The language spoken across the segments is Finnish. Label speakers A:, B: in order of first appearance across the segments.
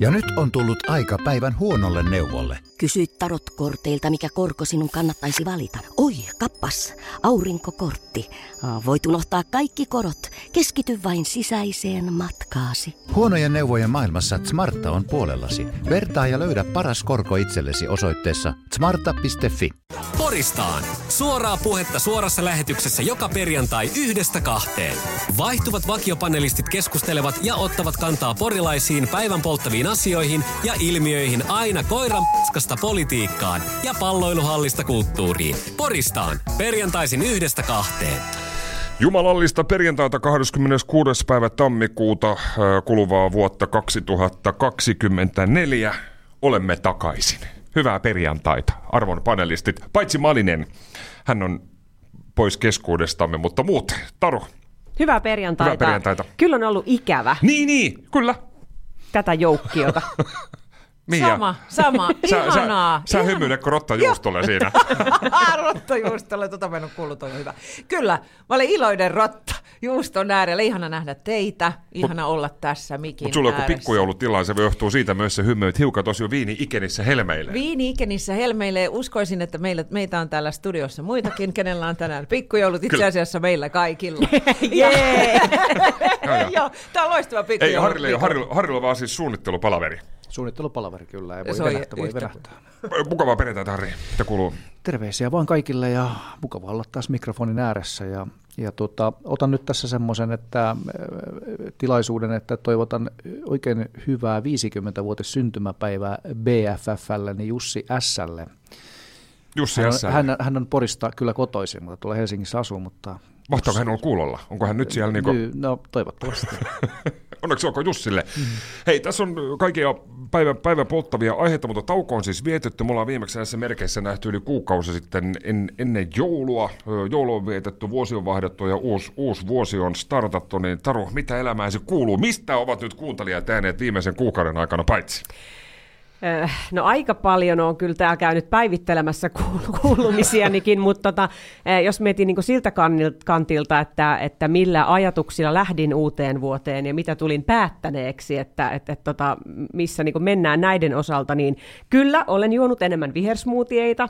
A: Ja nyt on tullut aika päivän huonolle neuvolle.
B: Kysy tarotkorteilta, mikä korko sinun kannattaisi valita. Oi, kappas, aurinkokortti. Voit unohtaa kaikki korot. Keskity vain sisäiseen matkaasi.
A: Huonojen neuvojen maailmassa Smarta on puolellasi. Vertaa ja löydä paras korko itsellesi osoitteessa smarta.fi.
C: Poristaan. Suoraa puhetta suorassa lähetyksessä joka perjantai yhdestä kahteen. Vaihtuvat vakiopanelistit keskustelevat ja ottavat kantaa porilaisiin päivän polttaviin asioihin ja ilmiöihin aina koiran paskasta politiikkaan ja palloiluhallista kulttuuriin. Poristaan. Perjantaisin yhdestä kahteen.
D: Jumalallista perjantaita 26. päivä tammikuuta äh, kuluvaa vuotta 2024. Olemme takaisin. Hyvää perjantaita, arvon panelistit. Paitsi Malinen, hän on pois keskuudestamme, mutta muut. Taru.
E: Hyvää perjantaita.
D: Hyvää perjantaita.
E: Kyllä on ollut ikävä
D: Niin, niin, kyllä.
E: Tätä joukkiota.
D: Mia.
F: Sama, sama.
D: Sä,
F: Ihanaa.
D: sä, sä hymyilet kuin rottajuustolle siinä.
F: Rottajuustolle, tota mä en ole kuullut, toi on hyvä. Kyllä, mä olen iloinen rotta juuston äärellä. Ihana nähdä teitä, ihana olla tässä mikin
D: Mutta sulla on joku pikkujoulutila, se johtuu siitä myös se hymy, että hiukan tosi jo viini ikenissä helmeilee.
F: Viini ikenissä helmeilee. Uskoisin, että meillä, meitä on täällä studiossa muitakin, kenellä on tänään pikkujoulut. Itse
D: Kyllä.
F: asiassa meillä kaikilla.
E: Jee!
D: Joo,
F: tämä on loistava
D: Ei,
F: pikkujoulu.
D: Ei Harrilla, Harrilla on vaan siis suunnittelupalaveri.
G: Suunnittelupalaveri kyllä, ei voi
F: Se
G: venähtää, voi venähtää.
D: Mukavaa perjantaita, Harri. Mitä kuuluu?
G: Terveisiä vaan kaikille ja mukava olla taas mikrofonin ääressä. Ja, ja tota, otan nyt tässä semmoisen että, äh, tilaisuuden, että toivotan oikein hyvää 50-vuotis syntymäpäivää BFFlle, niin Jussi Sälle.
D: Jussi
G: Hän hän, hän on Porista kyllä kotoisin, mutta tuolla Helsingissä asuu, mutta...
D: Mahtaako hän olla kuulolla? Onko hän nyt siellä niinku...
G: Ny- No toivottavasti.
D: Onneksi olkoon Jussille.
G: Mm.
D: Hei, tässä on kaikkia päivän, päivän polttavia aiheita, mutta tauko on siis vietetty. Me ollaan viimeksi näissä merkeissä nähty yli kuukausi sitten en, ennen joulua. Joulu on vietetty, vuosi on vaihdettu ja uusi, uusi vuosi on startattu. Niin Taru, mitä elämääsi kuuluu? Mistä ovat nyt kuuntelijat ääneet viimeisen kuukauden aikana paitsi?
E: Äh, No aika paljon on kyllä täällä käynyt päivittelemässä kuul- kuulumisianikin, mutta tota, äh, jos mietin niin siltä kantilta, että, että millä ajatuksilla lähdin uuteen vuoteen ja mitä tulin päättäneeksi, että, että, että tota, missä niin mennään näiden osalta, niin kyllä olen juonut enemmän vihersmuutieita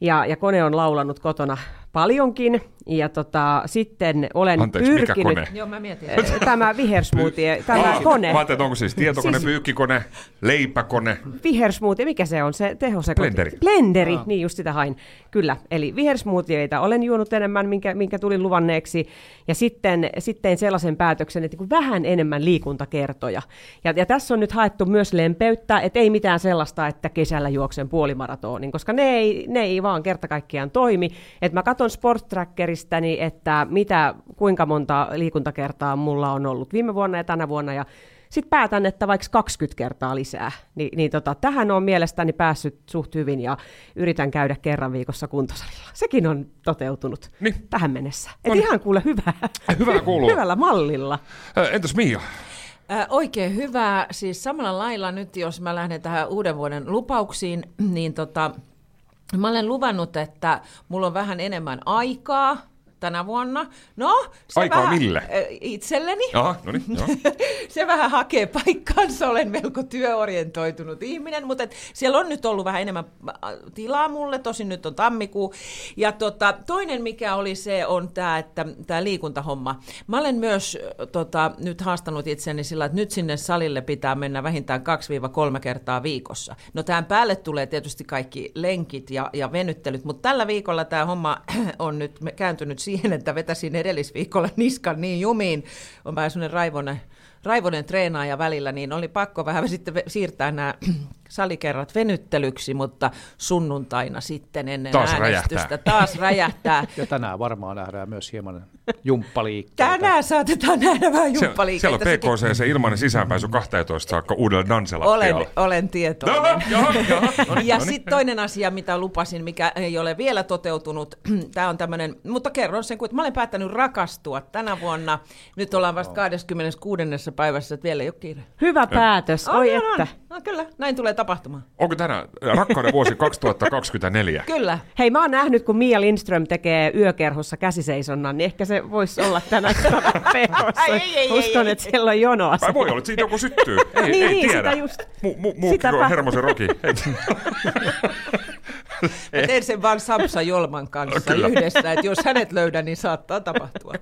E: ja, ja kone on laulanut kotona paljonkin ja tota, sitten olen
D: Anteeksi, mikä
E: pyrkinyt...
D: kone?
F: Joo, mä mietin.
E: Tämä vihersmoothie, tämä
D: Aa,
E: kone.
D: Mä ajattelin, että onko siis tietokone,
E: Siis-
D: pyykkikone, leipäkone.
E: Vihersmoothie, mikä se on se tehosekoitti?
D: Blenderi.
E: Blenderi, niin just sitä hain. Kyllä, eli vihersmoothieita olen juonut enemmän, minkä, minkä tulin luvanneeksi. Ja sitten, sitten sellaisen päätöksen, että kuin vähän enemmän liikuntakertoja. Ja, ja tässä on nyt haettu myös lempeyttä, että ei mitään sellaista, että kesällä juoksen puolimaratonin, koska ne ei, ne ei vaan kerta kaikkiaan toimi. Että mä katson Sporttrackeristani, että mitä, kuinka monta liikuntakertaa mulla on ollut viime vuonna ja tänä vuonna, ja sitten päätän, että vaikka 20 kertaa lisää, niin, niin tota, tähän on mielestäni päässyt suht hyvin ja yritän käydä kerran viikossa kuntosalilla. Sekin on toteutunut
D: Niin.
E: tähän mennessä. Et
D: No niin.
E: ihan kuule hyvää.
D: Hyvää kuuluu.
E: Hyvällä mallilla.
D: Entäs Mia?
F: Äh, oikein hyvä. Siis samalla lailla nyt, jos mä lähden tähän uuden vuoden lupauksiin, niin tota, mä olen luvannut, että mulla on vähän enemmän aikaa tänä vuonna. No, se
D: Aikaa
F: vähän,
D: mille?
F: Itselleni.
D: Aha, no niin, joo.
F: se vähän hakee paikkaansa, olen melko työorientoitunut ihminen, mutta et siellä on nyt ollut vähän enemmän äh, tilaa mulle, tosin nyt on tammikuu. Ja tota, toinen mikä oli se on tämä, että tämä liikuntahomma. Mä olen myös tota, nyt haastanut itseni sillä, että nyt sinne salille pitää mennä vähintään 2-3 kertaa viikossa. No tähän päälle tulee tietysti kaikki lenkit ja, ja venyttelyt, mutta tällä viikolla tämä homma on nyt kääntynyt siihen, että vetäsin edellisviikolla niskan niin jumiin, on vähän sellainen raivonen, raivonen treenaaja välillä, niin oli pakko vähän sitten siirtää nämä salikerrat venyttelyksi, mutta sunnuntaina sitten ennen
D: Taas
F: äänestystä
D: räjähtää.
F: taas räjähtää.
G: Ja tänään varmaan nähdään myös hieman jumppaliikkeitä.
F: Tänään saatetaan nähdä vähän
D: Se, siellä
F: jumppaliikkeitä.
D: on PKC se ilmainen sisäänpääsy 12 saakka uudella danselattialla.
F: Olen, olen tietoinen.
D: Jaha, jaha, jaha. No niin,
F: Ja
D: no niin.
F: sitten toinen asia, mitä lupasin, mikä ei ole vielä toteutunut, tämä on tämmöinen, mutta kerron sen, kun mä olen päättänyt rakastua tänä vuonna. Nyt ollaan vasta 26. päivässä, että vielä ei ole kiire.
E: Hyvä päätös. Oi
F: on,
E: että.
F: on. No kyllä, näin tulee tapahtumaan.
D: Onko tänään rakkauden vuosi 2024?
F: Kyllä.
E: Hei, mä oon nähnyt, kun Mia Lindström tekee yökerhossa käsiseisonnan, niin ehkä se voisi olla tänään.
F: Ei, ei,
E: Uskon,
F: ei,
E: että siellä on jonoa.
D: Tai voi olla, että siitä joku syttyy. Ei,
E: Niin,
D: ei
E: niin,
D: tiedä.
E: sitä just.
D: Mu, mu, mu. Hermosen roki.
F: Mä teen sen vaan Samsa Jolman kanssa
D: Kyllä.
F: yhdessä, että jos hänet löydän, niin saattaa tapahtua.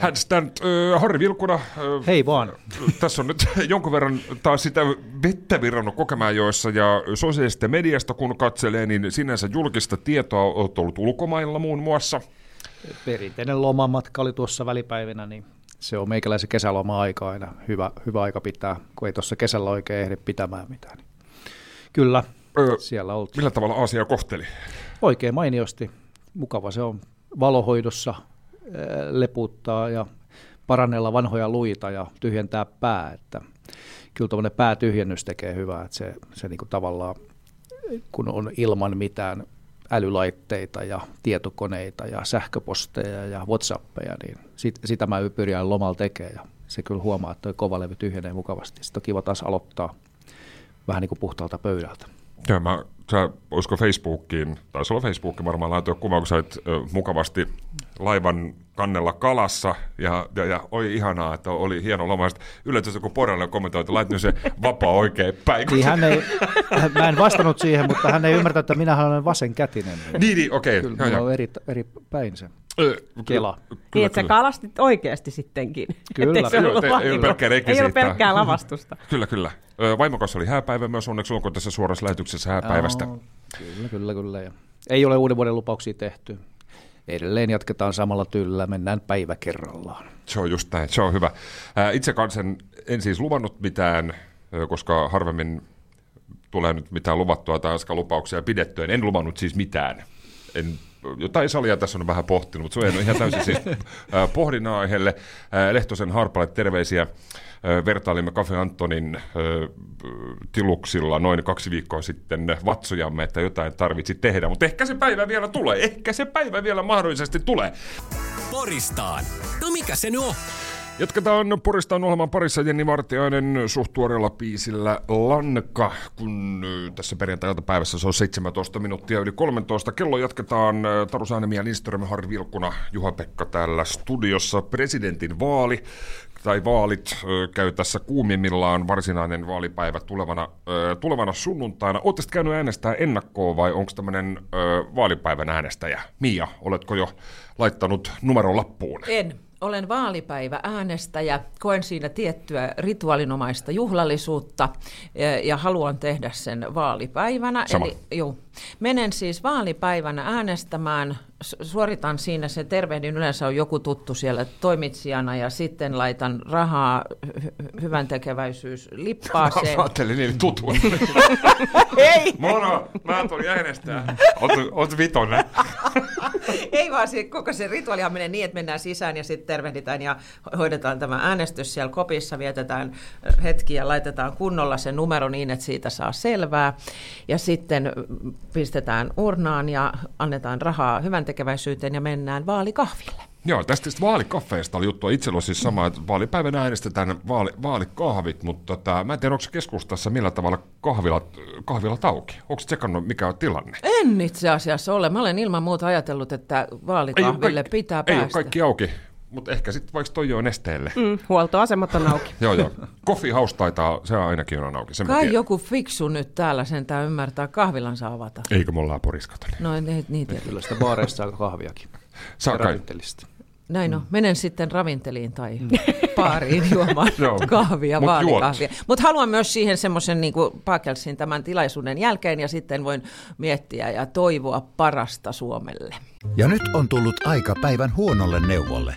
D: Handstand, äh, Harri Vilkuna. Äh,
G: Hei vaan.
D: Tässä on nyt jonkun verran taas sitä vettä virrannut Kokemäenjoessa ja sosiaalisesta mediasta kun katselee, niin sinänsä julkista tietoa olet ollut ulkomailla muun muassa.
G: Perinteinen lomamatka oli tuossa välipäivinä, niin se on meikäläisen kesäloma-aika aina hyvä, hyvä aika pitää, kun ei tuossa kesällä oikein ehdi pitämään mitään. Niin Kyllä,
D: Ö,
G: siellä oltiin.
D: millä tavalla Aasia kohteli?
G: Oikein mainiosti. Mukava se on valohoidossa äh, leputtaa ja parannella vanhoja luita ja tyhjentää pää. Että kyllä tuommoinen päätyhjennys tekee hyvää, että se, se niinku tavallaan, kun on ilman mitään älylaitteita ja tietokoneita ja sähköposteja ja Whatsappeja, niin sit, sitä mä pyrin lomalla tekemään ja se kyllä huomaa, että tuo kovalevy tyhjenee mukavasti. Sitten on kiva taas aloittaa vähän niin kuin puhtaalta pöydältä.
D: Joo, mä, sä, olisiko Facebookiin, taisi olla Facebook varmaan laitoin kuva, kun sä olit ö, mukavasti laivan kannella kalassa, ja, ja, ja oi ihanaa, että oli hieno loma. Yllätys, kun Porjalle kommentoi, että lait nyt se vapaa oikein päin.
G: Niin hän ei, mä en vastannut siihen, mutta hän ei ymmärtänyt, että minähän olen vasenkätinen.
D: Niin, niin okei.
G: Kyllä,
D: Joo, joo.
G: on eri, eri päin se.
D: Ö,
G: Kela.
E: Niin, että sä kalastit oikeasti sittenkin.
G: Kyllä.
E: Se ollut
D: Joo, ei
E: vahinko.
D: pelkkää
E: Ei ollut
D: rekvisiittaa.
E: pelkkää lavastusta.
D: Kyllä, kyllä. Ö, Vaimon kanssa oli hääpäivä myös onneksi. Onko tässä suorassa lähetyksessä hääpäivästä?
G: Joo, Kyllä, kyllä, kyllä. Ja ei ole uuden vuoden lupauksia tehty. Edelleen jatketaan samalla tyllä, mennään päivä kerrallaan.
D: Se on just näin, se on hyvä. Itse kanssa en, siis luvannut mitään, koska harvemmin tulee nyt mitään luvattua tai aska lupauksia pidettyä. En luvannut siis mitään. En, jotain salia tässä on vähän pohtinut, mutta se on ihan täysin siis pohdinnan aiheelle. Lehtosen Harpalle terveisiä. Vertailimme Cafe Antonin tiluksilla noin kaksi viikkoa sitten vatsojamme, että jotain tarvitsi tehdä. Mutta ehkä se päivä vielä tulee. Ehkä se päivä vielä mahdollisesti tulee.
C: Poristaan. No mikä se nyt on?
D: Jatketaan Poristaan ohjelman parissa Jenni Vartiainen suht tuoreella biisillä Lanka, kun tässä perjantai-iltapäivässä se on 17 minuuttia yli 13. Kello jatketaan Taru Saanemi Lindström, Harri Vilkuna, Juha-Pekka täällä studiossa. Presidentin vaali tai vaalit käy tässä kuumimmillaan varsinainen vaalipäivä tulevana, tulevana sunnuntaina. Oletko käynyt äänestää ennakkoon vai onko tämmöinen vaalipäivän äänestäjä? Mia, oletko jo laittanut numeron lappuun?
F: En. Olen vaalipäivä äänestäjä, koen siinä tiettyä rituaalinomaista juhlallisuutta ja, haluan tehdä sen vaalipäivänä.
D: Sama.
F: Eli, juu, menen siis vaalipäivänä äänestämään, suoritan siinä se tervehdin, yleensä on joku tuttu siellä toimitsijana ja sitten laitan rahaa hy- hyvän tekeväisyys lippaaseen.
D: Mä ajattelin niin tutun.
F: Ei,
D: Moro, mä tulin äänestää. Oot, oot vitonen.
F: Ei vaan se, koko se rituaalihan menee niin, että mennään sisään ja sitten tervehditään ja hoidetaan tämä äänestys siellä kopissa, vietetään hetki ja laitetaan kunnolla se numero niin, että siitä saa selvää. Ja sitten pistetään urnaan ja annetaan rahaa hyvän tekeväisyyteen ja mennään vaalikahville.
D: Joo, tästä vaalikaffeesta oli juttua. Itsellä on siis sama, että vaalipäivänä äänestetään vaali, vaalikahvit, mutta tota, mä en tiedä, onko keskustassa millä tavalla kahvilat, kahvilat auki. Onko tsekannut, mikä on tilanne?
F: En itse asiassa ole. Mä olen ilman muuta ajatellut, että vaalikahville
D: kaikki-
F: pitää
D: ei ole
F: päästä.
D: kaikki auki, mutta ehkä sitten vaikka toi jo nesteelle. Mm.
E: Mm, huoltoasemat on auki.
D: Joo, joo. Coffee House taitaa, se ainakin on auki. Sen
F: Kai joku fiksu nyt täällä sentään ymmärtää kahvilansa avata.
D: Eikö me ollaan poriskata?
F: No ei niitä.
G: Kyllä sitä baareissa saa kahviakin.
D: Saa kai.
F: Näin on. Menen sitten ravinteliin tai baariin juomaan kahvia,
D: Mut
F: vaalikahvia. Mutta haluan myös siihen semmoisen niin Pakelsin tämän tilaisuuden jälkeen ja sitten voin miettiä ja toivoa parasta Suomelle.
A: Ja nyt on tullut aika päivän huonolle neuvolle.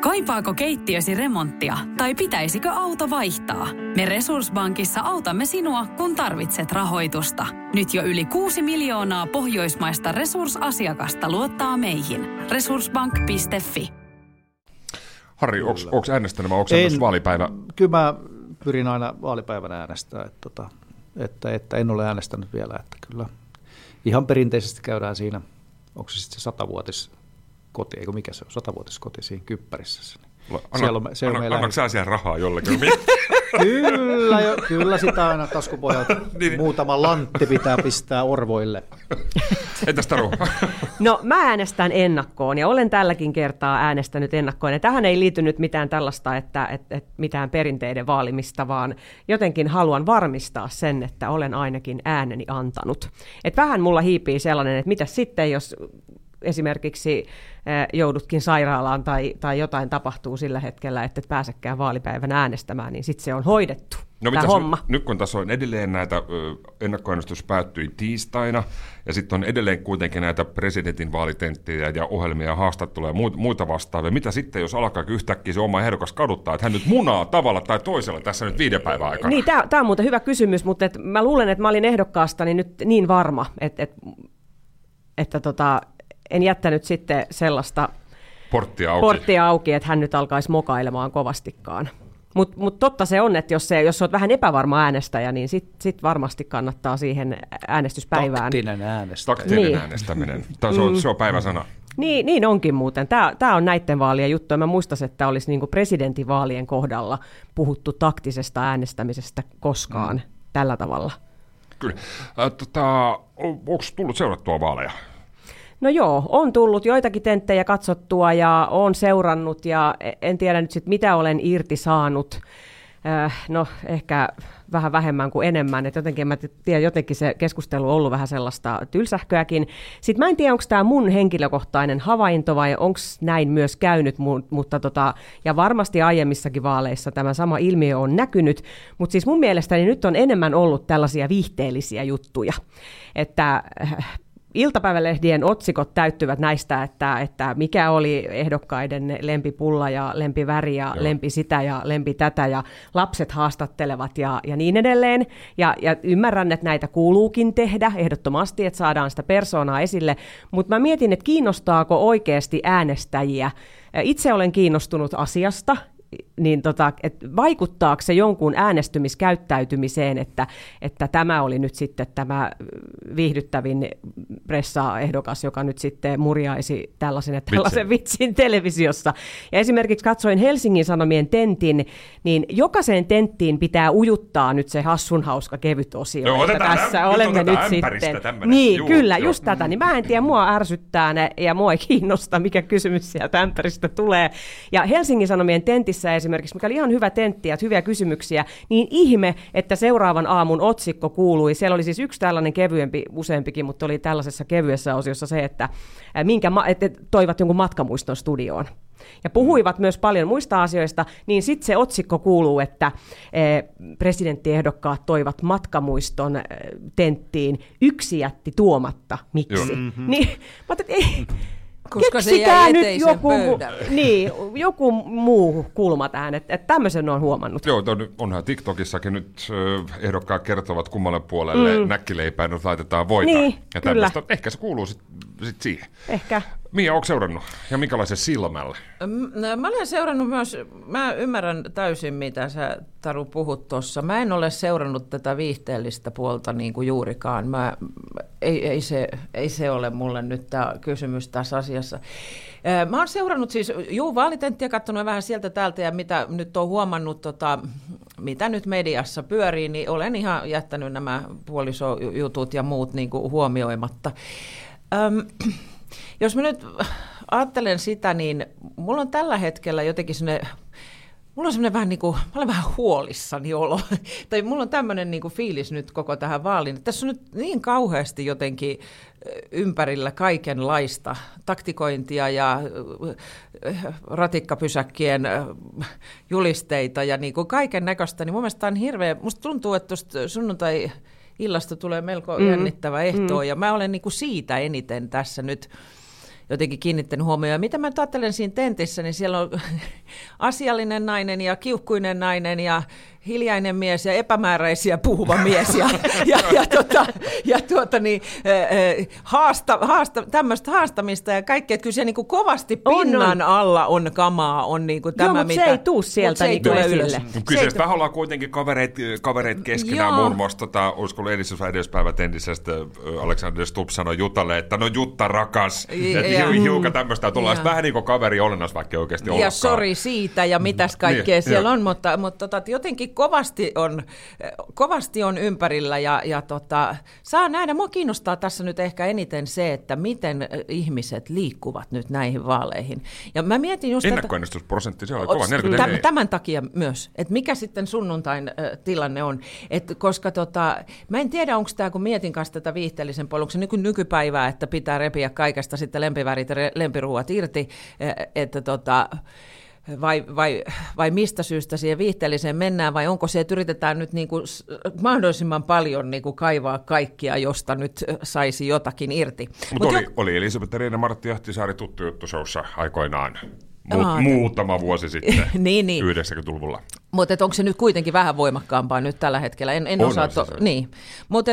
H: Kaipaako keittiösi remonttia tai pitäisikö auto vaihtaa? Me Resurssbankissa autamme sinua, kun tarvitset rahoitusta. Nyt jo yli 6 miljoonaa pohjoismaista resursasiakasta luottaa meihin. Resurssbank.fi
D: Harri, onko äänestänyt vai onko myös vaalipäivä?
G: Kyllä mä pyrin aina vaalipäivänä äänestää, että, tota, että, että en ole äänestänyt vielä, että kyllä ihan perinteisesti käydään siinä, onko se sitten se satavuotis koti, eikö mikä se on, satavuotis koti siinä Kyppärissä.
D: Anna,
G: Siellä on, se on
D: anna,
G: meillä
D: annatko sä siellä rahaa jollekin?
G: Kyllä, jo, kyllä sitä aina taskupojalta
D: Niin.
G: muutama lantti pitää pistää orvoille.
D: Entäs Taru?
E: No mä äänestän ennakkoon ja olen tälläkin kertaa äänestänyt ennakkoon. Ja tähän ei liity nyt mitään tällaista, että, että, että mitään perinteiden vaalimista, vaan jotenkin haluan varmistaa sen, että olen ainakin ääneni antanut. Et vähän mulla hiipii sellainen, että mitä sitten, jos esimerkiksi joudutkin sairaalaan tai, tai jotain tapahtuu sillä hetkellä, että et pääsekään vaalipäivänä äänestämään, niin sitten se on hoidettu.
D: No mitäs
E: homma.
D: Nyt, kun tässä on edelleen näitä ennakkoäänestys päättyi tiistaina, ja sitten on edelleen kuitenkin näitä presidentin vaalitenttejä ja ohjelmia ja haastatteluja ja muita vastaavia. Mitä sitten, jos alkaa yhtäkkiä se oma ehdokas kaduttaa, että hän nyt munaa tavalla tai toisella tässä nyt viiden päivän aikana?
E: Niin, tämä on muuten hyvä kysymys, mutta et mä luulen, että mä olin ehdokkaastani nyt niin varma, että, että, että tota, en jättänyt sitten sellaista
D: Porttia auki.
E: porttia auki, että hän nyt alkaisi mokailemaan kovastikaan. Mutta mut totta se on, että jos, se, jos olet vähän epävarma äänestäjä, niin sitten sit varmasti kannattaa siihen äänestyspäivään.
G: Taktinen äänestäjä.
D: Taktinen
E: Niin.
D: äänestäminen. Se on, se on päiväsana.
E: Niin, niin onkin muuten. Tämä on näiden vaalien juttu. Ja mä muistan, että olisi niinku presidentinvaalien kohdalla puhuttu taktisesta äänestämisestä koskaan mm. tällä tavalla.
D: Kyllä. Äh, tota, onko tullut seurattua vaaleja?
E: No joo, on tullut joitakin tenttejä katsottua ja on seurannut ja en tiedä nyt sit mitä olen irti saanut. Äh, no ehkä vähän vähemmän kuin enemmän, että jotenkin mä tiedän, jotenkin se keskustelu on ollut vähän sellaista tylsähköäkin. Sitten mä en tiedä, onko tämä mun henkilökohtainen havainto vai onko näin myös käynyt, mu- mutta tota, ja varmasti aiemmissakin vaaleissa tämä sama ilmiö on näkynyt, mutta siis mun mielestäni nyt on enemmän ollut tällaisia viihteellisiä juttuja, että äh, iltapäivälehdien otsikot täyttyvät näistä, että, että mikä oli ehdokkaiden lempipulla ja lempiväri ja
D: Joo.
E: lempi sitä ja lempi tätä ja lapset haastattelevat ja, ja niin edelleen. Ja, ja ymmärrän, että näitä kuuluukin tehdä ehdottomasti, että saadaan sitä persoonaa esille, mutta mä mietin, että kiinnostaako oikeasti äänestäjiä. Itse olen kiinnostunut asiasta, niin tota, et vaikuttaako se jonkun äänestymiskäyttäytymiseen, että, että tämä oli nyt sitten tämä viihdyttävin pressa-ehdokas, joka nyt sitten murjaisi tällaisen ja tällaisen vitsin televisiossa. Ja esimerkiksi katsoin Helsingin Sanomien tentin, niin jokaiseen tenttiin pitää ujuttaa nyt se hassun hauska kevyt osio.
D: Joo, otetaan
E: tässä
D: äm- nyt
E: olemme nyt sitten.
D: tämmönen.
E: Niin,
D: Juu,
E: kyllä,
D: joo.
E: just tätä. Niin mä en tiedä, mua ärsyttää ne ja mua ei kiinnosta, mikä kysymys sieltä ämpäristä tulee. Ja Helsingin Sanomien tentissä esimerkiksi, mikä oli ihan hyvä tentti ja hyviä kysymyksiä, niin ihme, että seuraavan aamun otsikko kuului. Siellä oli siis yksi tällainen kevyempi, useampikin, mutta oli tällaisessa kevyessä osiossa se, että, minkä ma- että toivat jonkun matkamuiston studioon. Ja puhuivat myös paljon muista asioista, niin sitten se otsikko kuuluu, että eh, presidenttiehdokkaat toivat matkamuiston eh, tenttiin, yksi jätti tuomatta, miksi?
D: Joo.
E: Mm-hmm. Niin, että ei,
F: Koska se
E: keksikää
F: jäi
E: nyt joku,
F: pöydälle.
E: niin, joku muu kulma tähän, että, että tämmöisen on huomannut.
D: Joo, ton, onhan TikTokissakin nyt ehdokkaat kertovat kummalle puolelle mm. näkkileipään, nyt laitetaan voita.
E: Niin,
D: ja
E: kyllä.
D: tämmöistä. Ehkä se kuuluu sitten sit siihen.
E: Ehkä.
D: Mia, onko seurannut? Ja minkälaisen silmällä?
F: No, Mä olen seurannut myös, mä ymmärrän täysin mitä sä Taru puhut tuossa. Mä en ole seurannut tätä viihteellistä puolta niin kuin juurikaan. Mä, ei, ei, se, ei se ole mulle nyt tämä kysymys tässä asiassa. Mä oon seurannut siis, juu, vaalitenttiä katsonut vähän sieltä täältä ja mitä nyt on huomannut, tota, mitä nyt mediassa pyörii, niin olen ihan jättänyt nämä puolisojutut ja muut niin kuin huomioimatta. Öm, jos mä nyt ajattelen sitä, niin mulla on tällä hetkellä jotenkin semmoinen, mulla on semmoinen vähän niin kuin, mä olen vähän huolissani olo, tai mulla on tämmöinen niin kuin fiilis nyt koko tähän vaaliin. Tässä on nyt niin kauheasti jotenkin ympärillä kaikenlaista taktikointia ja ratikkapysäkkien julisteita ja niin kuin kaiken näköistä, niin mun mielestä on hirveä, musta tuntuu, että sunnuntai illasta tulee melko mm. jännittävä ehto, mm. ja mä olen niin kuin siitä eniten tässä nyt jotenkin kiinnittänyt huomioon. Ja mitä mä nyt ajattelen siinä tentissä, niin siellä on asiallinen nainen ja kiukkuinen nainen ja hiljainen mies ja epämääräisiä puhuva mies ja, ja, ja, tota, ja tuota, niin, haasta, haasta, tämmöistä haastamista ja kaikkea. Että kyllä se niin kuin kovasti pinnan on, on. alla on kamaa. On niin kuin tämä,
E: Joo,
F: mitä,
E: se ei tuu sieltä se niin tule ylös.
D: Kyseessä vähän ollaan kuitenkin kavereit, kavereit keskenään. Joo. Muun muassa, tota, olisiko edistys- edespäivä entisestä Alexander Stubb sanoi Jutalle, että no Jutta rakas. Ja, hiukan tämmöistä, että ollaan vähän niin kuin kaveri olennas, vaikka oikeasti
F: Ja sori siitä ja mitäs kaikkea niin, siellä jo. on, mutta, mutta tota, jotenkin kovasti on, kovasti on ympärillä ja, ja tota, saa nähdä. Mua kiinnostaa tässä nyt ehkä eniten se, että miten ihmiset liikkuvat nyt näihin vaaleihin. Ja mä mietin just,
D: Ennakkoäänestysprosentti, se oli kova, 44.
F: Tämän takia myös, että mikä sitten sunnuntain äh, tilanne on. Et koska tota, mä en tiedä, onko tämä, kun mietin kanssa tätä viihteellisen se nyky, nykypäivää, että pitää repiä kaikesta sitten lempivärit ja lempiruuat irti, että tota, vai, vai, vai mistä syystä siihen viihteelliseen mennään, vai onko se, että yritetään nyt niin kuin mahdollisimman paljon niin kuin kaivaa kaikkia, josta nyt saisi jotakin irti.
D: Mutta Mut oli, jo... oli Elisabeth Riina Martti Ahtisaari tuttu juttu showssa aikoinaan. Mu- Aa, muutama vuosi sitten, niin, niin. 90-luvulla.
F: Mutta onko se nyt kuitenkin vähän voimakkaampaa nyt tällä hetkellä? En, en osaa... To- niin. Mutta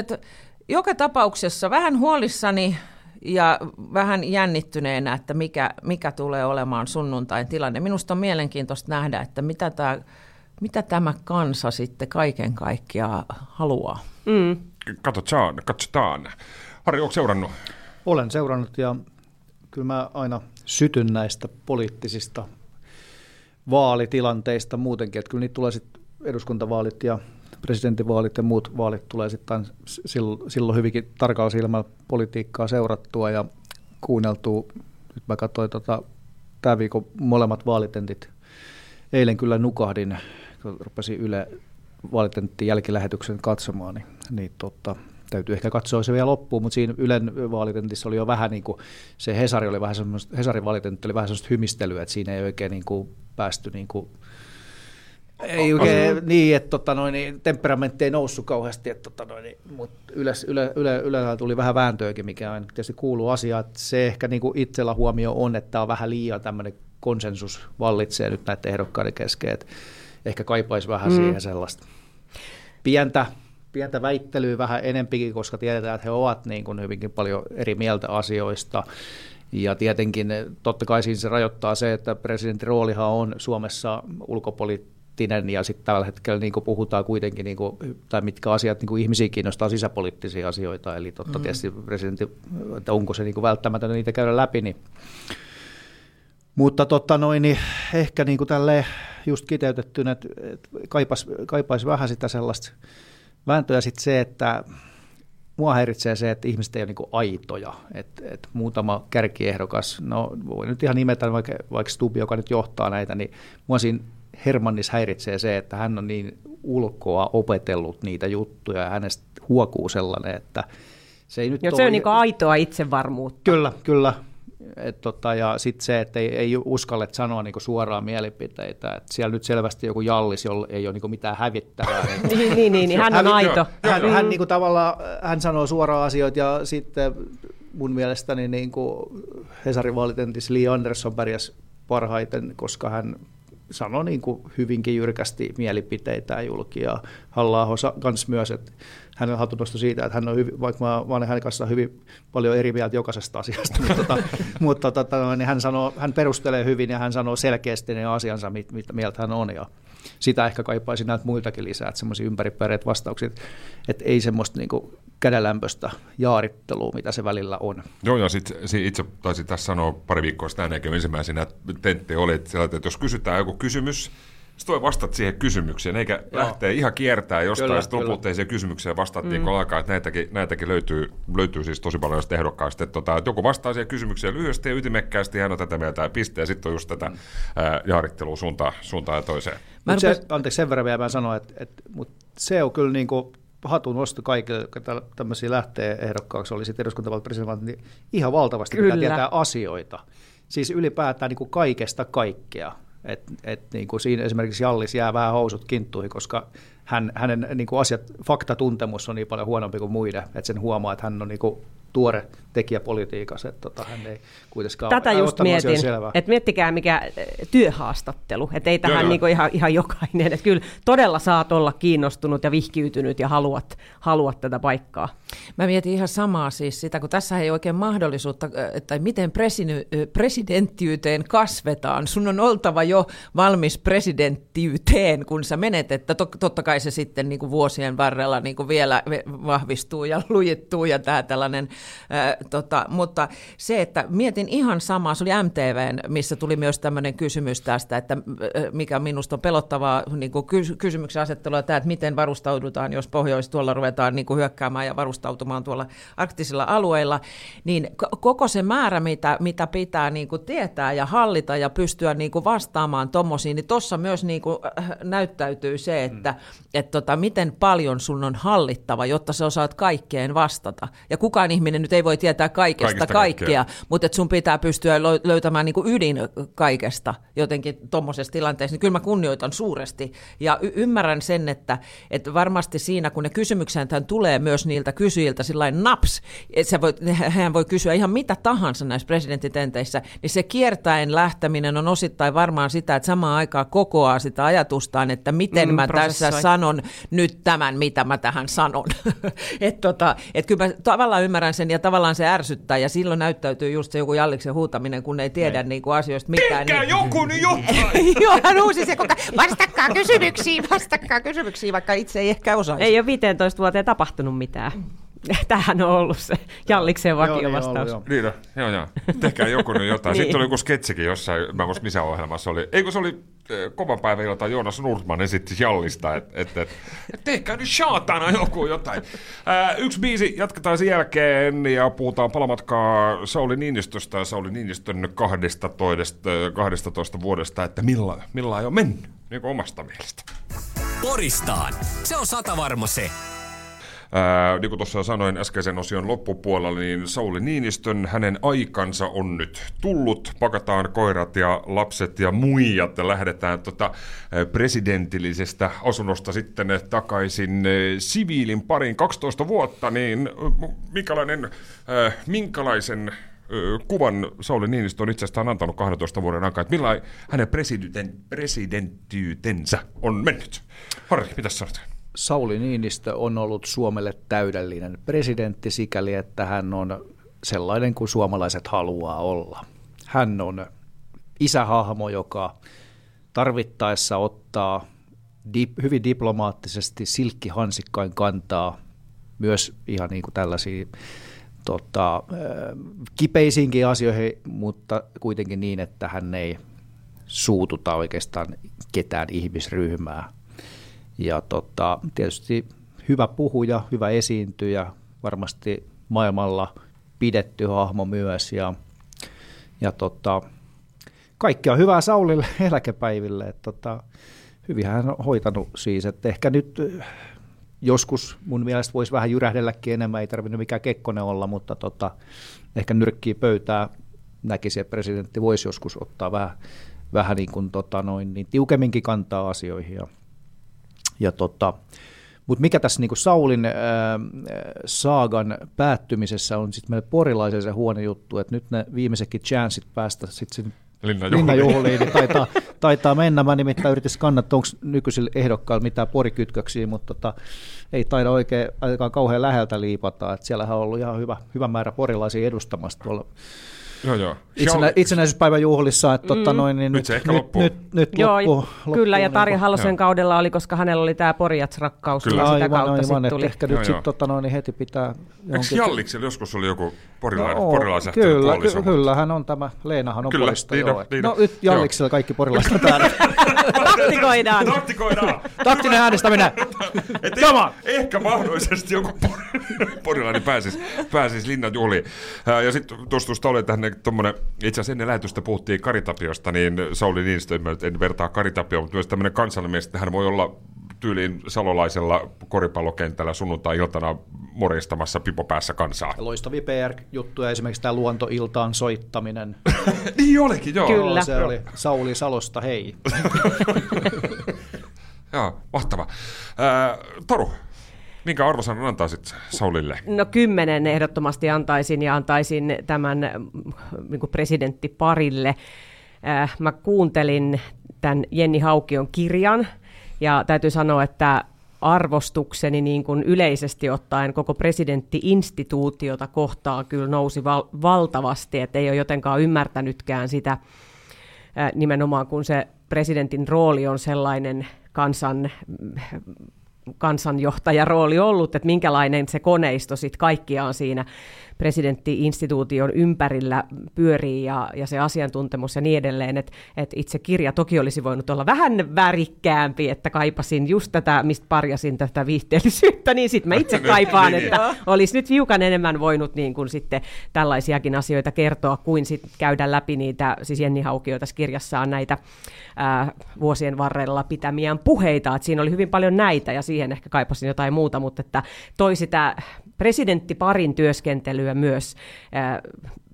F: joka tapauksessa vähän huolissani ja vähän jännittyneenä, että mikä, mikä tulee olemaan sunnuntain tilanne. Minusta on mielenkiintoista nähdä, että mitä tämä, mitä tämä kansa sitten kaiken kaikkiaan haluaa.
D: Mm. Katsotaan, katsotaan. Harri, onko seurannut?
G: Olen seurannut ja kyllä mä aina sytyn näistä poliittisista vaalitilanteista muutenkin, että kyllä niitä tulee sitten eduskuntavaalit ja presidentinvaalit ja muut vaalit tulee sitten silloin hyvinkin tarkalla silmällä politiikkaa seurattua ja kuunneltua. Nyt mä katsoin tota, tämä viikon molemmat vaalitentit. Eilen kyllä nukahdin, kun rupesin Yle vaalitentin jälkilähetyksen katsomaan, niin, niin tota, täytyy ehkä katsoa se vielä loppuun, mutta siinä Ylen vaalitentissä oli jo vähän niin kuin, se Hesari oli vähän semmoista, Hesarin vaalitentti oli vähän semmoista hymistelyä, että siinä ei oikein niin kuin päästy niin kuin ei oikein niin, että tota noin, niin, temperamentti ei noussut kauheasti, että tota noin, niin, mutta ylä, yle, yle, yle, tuli vähän vääntöäkin, mikä on tietysti kuuluu asiaan. Se ehkä niin kuin itsellä huomio on, että tämä on vähän liian tämmöinen konsensus vallitsee nyt näiden ehdokkaiden kesken, että ehkä kaipaisi vähän mm. siihen sellaista pientä, pientä väittelyä vähän enempikin, koska tiedetään, että he ovat niin kuin hyvinkin paljon eri mieltä asioista. Ja tietenkin totta kai siinä se rajoittaa se, että presidentin roolihan on Suomessa ulkopoliittinen poliittinen ja sitten tällä hetkellä niin puhutaan kuitenkin, niin kuin, tai mitkä asiat niin ihmisiä kiinnostaa sisäpoliittisia asioita, eli totta mm. tietysti presidentti, että onko se niin välttämätöntä niitä käydä läpi, niin mutta totta noin, niin ehkä niin kuin tälleen just kiteytettynä, että kaipaisi kaipais vähän sitä sellaista vääntöä sitten se, että mua häiritsee se, että ihmiset ei ole niin aitoja. että et muutama kärkiehdokas, no voi nyt ihan nimetä vaikka, vaikka Stubi, joka nyt johtaa näitä, niin mua siinä Hermannis häiritsee se, että hän on niin ulkoa opetellut niitä juttuja ja hänestä huokuu sellainen, että se ei nyt
E: Joo, ole... se on niin aitoa itsevarmuutta.
G: Kyllä, kyllä. Et tota, ja sitten se, että ei, ei uskalle sanoa niinku suoraan mielipiteitä. Et siellä nyt selvästi joku jallis, jolla ei ole niinku mitään hävittävää.
E: Niin, niin, niin, niin, hän on aito.
G: Hän, hän, hän, niinku tavallaan, hän sanoo suoraan asioita ja sitten mun mielestäni niin kuin Hesarin vaalitentis Lee Anderson pärjäsi parhaiten, koska hän sanoi niin kuin hyvinkin jyrkästi mielipiteitä julki ja halla kans myös, että hänellä hatunnosto siitä, että hän on hyvin, vaikka mä olen hänen kanssaan hyvin paljon eri mieltä jokaisesta asiasta, mutta, tota, mutta tota, niin hän, sanoo, hän perustelee hyvin ja hän sanoo selkeästi ne asiansa, mit, mitä mieltä hän on. Ja sitä ehkä kaipaisin näitä muiltakin lisää, että semmoisia ympäripyöreitä vastauksia, että ei semmoista niin kuin kädenlämpöistä jaarittelua, mitä se välillä on.
D: Joo, ja sitten itse taisin tässä sanoa pari viikkoa sitten ääneen ensimmäisenä tentte oli, että, että jos kysytään joku kysymys, sitten voi vastata siihen kysymykseen, eikä Joo. lähteä ihan kiertää jostain, kyllä, sitten lopulta siihen kysymykseen vastattiin, mm. kun alkaa, että näitäkin, näitäkin löytyy, löytyy siis tosi paljon josta ehdokkaista, että, tota, että joku vastaa siihen kysymykseen lyhyesti ja ytimekkäästi, hän on tätä mieltä ja piste, ja sitten on just tätä mm. ää, jaarittelua suuntaan, suuntaan ja toiseen.
G: Mä rupes... se, anteeksi, sen verran vielä mä sanoin, että, että mutta se on kyllä niin kuin hatun nosto kaikille, jotka tämmöisiä lähtee ehdokkaaksi, oli sitten eduskuntavaalipresidentti, niin ihan valtavasti Kyllä. pitää tietää asioita. Siis ylipäätään niin kuin kaikesta kaikkea. Et, et niin kuin siinä esimerkiksi Jallis jää vähän housut kinttuihin, koska hän, hänen niin kuin asiat, faktatuntemus on niin paljon huonompi kuin muiden, että sen huomaa, että hän on niin kuin tuore tekijä politiikassa, että tota, hän ei kuitenkaan
E: Tätä
G: ole
E: just
G: ottanut
E: mietin, että miettikää mikä eh, työhaastattelu, että ei tähän
D: joo.
E: niinku ihan, ihan jokainen, että kyllä todella saat olla kiinnostunut ja vihkiytynyt ja haluat, haluat tätä paikkaa.
F: Mä mietin ihan samaa siis sitä, kun tässä ei oikein mahdollisuutta, että miten presiny- presidenttiyteen kasvetaan. Sun on oltava jo valmis presidenttiyteen, kun sä menet, että to- totta kai se sitten niin kuin vuosien varrella niin kuin vielä vahvistuu ja lujittuu ja tämä tällainen, ää, tota, mutta se, että mietin ihan samaa, se oli MTVn, missä tuli myös tämmöinen kysymys tästä, että mikä minusta on pelottavaa niin kuin kys- kysymyksen asettelua, tämä, että miten varustaudutaan, jos pohjois tuolla ruvetaan niin kuin hyökkäämään ja varustautumaan tuolla arktisilla alueilla, niin koko se määrä, mitä, mitä pitää niin kuin tietää ja hallita ja pystyä niin kuin vastaamaan tuommoisiin, niin tuossa myös niin kuin, äh, näyttäytyy se, että mm. et tota, miten paljon sun on hallittava, jotta sä osaat kaikkeen vastata. Ja kukaan ihminen nyt ei voi tietää kaikesta
D: Kaikesta
F: kaikkea,
D: kaikkea.
F: mutta sun pitää pystyä lö- löytämään niin kuin ydin kaikesta jotenkin tuommoisessa tilanteessa. Niin kyllä mä kunnioitan suuresti ja y- ymmärrän sen, että, että varmasti siinä, kun ne kysymykset tulee myös niiltä kysyjiltä sillain naps, että sä voit, hän voi kysyä ihan mitä tahansa näissä presidenttitenteissä, niin se kiertäen lähteminen on osittain varmaan sitä, että samaan aikaan kokoaa sitä ajatustaan, että miten
E: Mm,
F: mä tässä
E: prosessoi.
F: sanon nyt tämän, mitä mä tähän sanon. että tota, et kyllä mä tavallaan ymmärrän sen ja tavallaan se ärsyttää ja silloin näyttäytyy just se joku Jalliksen huutaminen, kun ei tiedä niin kuin asioista mitään.
D: Tehkää
F: niin...
D: joku nyt jotain!
F: Joo, hän uusi se koko ajan. Vastatkaa kysymyksiin, vastatkaa kysymyksiin, vaikka itse ei ehkä osaisi.
E: Ei ole 15 vuoteen tapahtunut mitään. Tähän on ollut se Jalliksen
G: Joo, niin
E: vakiovastaus.
G: ollut,
D: Niin, no, joo, joo. Tehkää joku nyt jotain.
E: Niin.
D: Sitten oli joku sketsikin jossain, mä en muista missä ohjelmassa oli. Eikö se oli eh, kova päivä, jota Joonas Nurman esitti Jallista, että et, et, et tehkää nyt saatana joku jotain. Ää, yksi biisi, jatketaan sen jälkeen ja puhutaan palamatkaa Sauli Niinistöstä ja Sauli Niinistön 12, 12 vuodesta, että millä, millä on mennyt, niin kuin omasta mielestä.
C: Poristaan. Se on sata varma se.
D: Ää, niin kuin tuossa sanoin äskeisen osion loppupuolella, niin Sauli Niinistön hänen aikansa on nyt tullut. Pakataan koirat ja lapset ja muijat ja lähdetään tota, presidentillisestä asunnosta sitten takaisin siviilin pariin 12 vuotta, niin minkälainen, ää, minkälaisen kuvan Sauli Niinistö on itsestään antanut 12 vuoden aikaa, että millainen hänen presidenttiytensä on mennyt. Harri, mitä sanot?
G: Sauli Niinistö on ollut Suomelle täydellinen presidentti sikäli, että hän on sellainen kuin suomalaiset haluaa olla. Hän on isähahmo, joka tarvittaessa ottaa dip, hyvin diplomaattisesti silkkihansikkain kantaa myös ihan niin kuin tällaisia tota, äh, kipeisiinkin asioihin, mutta kuitenkin niin, että hän ei suututa oikeastaan ketään ihmisryhmää. Ja tota, tietysti hyvä puhuja, hyvä esiintyjä, varmasti maailmalla pidetty hahmo myös. Ja, ja tota, kaikkea hyvää Saulille eläkepäiville. Et tota, hyvin hän on hoitanut siis, että ehkä nyt äh, joskus mun mielestä voisi vähän jyrähdelläkin enemmän, ei tarvinnut mikään Kekkonen olla, mutta tota, ehkä nyrkkii pöytää näkisi, että presidentti voisi joskus ottaa vähän, vähän niin kuin, tota, noin, niin tiukemminkin kantaa asioihin. Ja, ja tota, mutta mikä tässä niin Saulin ää, saagan päättymisessä on sitten meille porilaisen se huono juttu, että nyt ne viimeisetkin chanssit päästä sitten.
D: Linnanjuhliin,
G: niin taitaa, taitaa mennä. Mä nimittäin yritin kannattaa, onko nykyisillä ehdokkailla mitään porikytköksiä, mutta tota, ei taida oikein ainakaan kauhean läheltä liipata. Et siellähän on ollut ihan hyvä, hyvä määrä porilaisia edustamassa tuolla
D: Joo, joo.
G: itsenä, itsenäisyyspäivän juhlissa. Että, tota, noin, niin
D: Nyt
G: nyt,
D: se ehkä
G: nyt,
D: loppuu.
G: nyt, nyt
E: Joo,
G: loppuu,
E: loppuu, kyllä, ja
G: loppuu
E: Tarja
G: niin
E: Halosen
D: joo.
E: kaudella oli, koska hänellä oli tämä Porjats-rakkaus,
D: Kyllä.
E: ja sitä
G: Aivan,
E: kautta
G: aivan,
E: tuli.
G: ehkä
D: Joo,
G: nyt sitten tota, noin, niin heti pitää...
D: Eikö Jalliksella joskus oli joku porilainen,
G: oo,
D: porilaisen
G: kyllä,
D: puoliso?
G: ky- kyllähän on tämä, Leenahan on
D: Kyllä,
G: Porista,
D: niin on,
G: joo.
D: niin
G: no nyt. Jalliksella kaikki porilaiset on täällä.
E: Taktikoidaan.
D: Taktikoidaan!
G: Taktinen äänestäminen!
D: Et
G: Come on!
D: ehkä, mahdollisesti joku por- porilainen pääsisi, pääsisi linnan juhliin. Ja sitten tuosta oli tähän tuommoinen, itse asiassa ennen lähetystä puhuttiin Karitapiosta, niin Sauli Niinistö, en vertaa Karitapioon, mutta myös tämmöinen kansallinen että hän voi olla tyyliin salolaisella koripallokentällä sunnuntai-iltana morjistamassa pipopäässä kansaa.
G: Loistavia PR-juttuja, esimerkiksi tämä luontoiltaan soittaminen.
D: niin olikin, joo.
E: Kyllä.
G: Se oli Sauli Salosta, hei.
D: Joo, mahtava. Ää, Taru, minkä arvosanan antaisit Saulille?
E: No kymmenen ehdottomasti antaisin ja antaisin tämän mm, niin kuin presidenttiparille. Äh, mä kuuntelin tämän Jenni Haukion kirjan ja täytyy sanoa, että arvostukseni niin kuin yleisesti ottaen koko presidenttiinstituutiota kohtaan kyllä nousi val- valtavasti, että ei ole jotenkaan ymmärtänytkään sitä nimenomaan, kun se presidentin rooli on sellainen kansan kansanjohtajarooli ollut, että minkälainen se koneisto sitten kaikkiaan siinä presidenttiinstituution ympärillä pyörii ja, ja se asiantuntemus ja niin edelleen, että et itse kirja toki olisi voinut olla vähän värikkäämpi, että kaipasin just tätä, mistä parjasin tätä viihteellisyyttä, niin sitten mä itse kaipaan, että olisi nyt hiukan enemmän voinut niin kuin sitten tällaisiakin asioita kertoa, kuin sitten käydä läpi niitä, siis Jenni Haukio tässä kirjassaan näitä ää, vuosien varrella pitämiään puheita, että siinä oli hyvin paljon näitä ja siihen ehkä kaipasin jotain muuta, mutta että toi sitä presidenttiparin työskentelyä myös,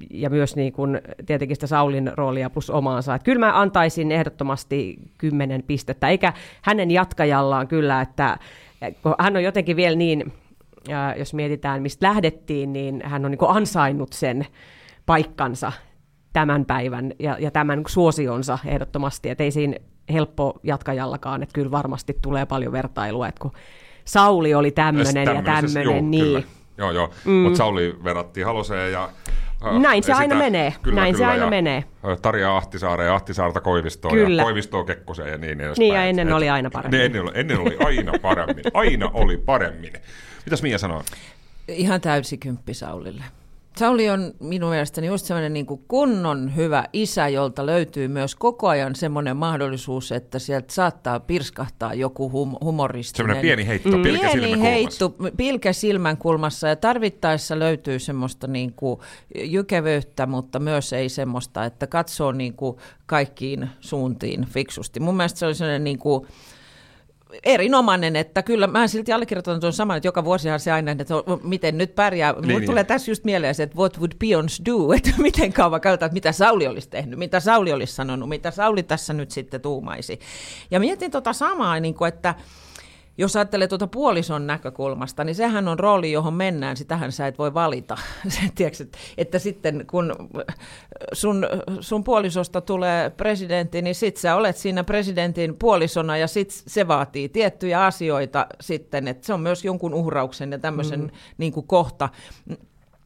E: ja myös niin kuin tietenkin sitä Saulin roolia plus omaansa. Että kyllä mä antaisin ehdottomasti kymmenen pistettä, eikä hänen jatkajallaan kyllä, että hän on jotenkin vielä niin, jos mietitään mistä lähdettiin, niin hän on niin ansainnut sen paikkansa tämän päivän ja, ja tämän suosionsa ehdottomasti, että ei siinä helppo jatkajallakaan, että kyllä varmasti tulee paljon vertailua, että kun Sauli oli tämmöinen ja tämmöinen, niin. Kyllä.
D: Joo, joo, mm. mutta Sauli verrattiin Haloseen ja
E: äh, Näin se aina menee. Kyllä, Näin kyllä, se aina menee.
D: Tarja Ahtisaareen ja Ahtisaarta Koivistoon kyllä. ja Koivistoon Kekkoseen ja niin edespäin.
E: Niin ja ennen Et, oli aina paremmin.
D: Ennen, ennen oli aina paremmin. aina oli paremmin. Mitäs Mia sanoo?
F: Ihan täysi kymppi Saulille. Sauli on minun mielestäni just semmoinen niin kunnon hyvä isä, jolta löytyy myös koko ajan semmoinen mahdollisuus, että sieltä saattaa pirskahtaa joku hum- humoristinen.
D: Semmoinen pieni heitto, mm. pilkä
F: Pieni heitto, pilkä silmänkulmassa ja tarvittaessa löytyy semmoista niin kuin jykevyyttä, mutta myös ei semmoista, että katsoo niin kuin kaikkiin suuntiin fiksusti. Mun mielestä se oli sellainen niin kuin, erinomainen, että kyllä mä silti allekirjoitan tuon saman, että joka vuosihan se aina, että miten nyt pärjää. Niin, niin. tulee tässä just mieleen se, että what would peons do, että miten kauan käytetään, että mitä Sauli olisi tehnyt, mitä Sauli olisi sanonut, mitä Sauli tässä nyt sitten tuumaisi. Ja mietin tota samaa, niin kuin, että jos ajattelee tuota puolison näkökulmasta, niin sehän on rooli, johon mennään, sitähän sä et voi valita. Tiedätkö, että sitten kun sun, sun puolisosta tulee presidentti, niin sit sä olet siinä presidentin puolisona ja sit se vaatii tiettyjä asioita sitten, että se on myös jonkun uhrauksen ja tämmöisen mm. niin kuin kohta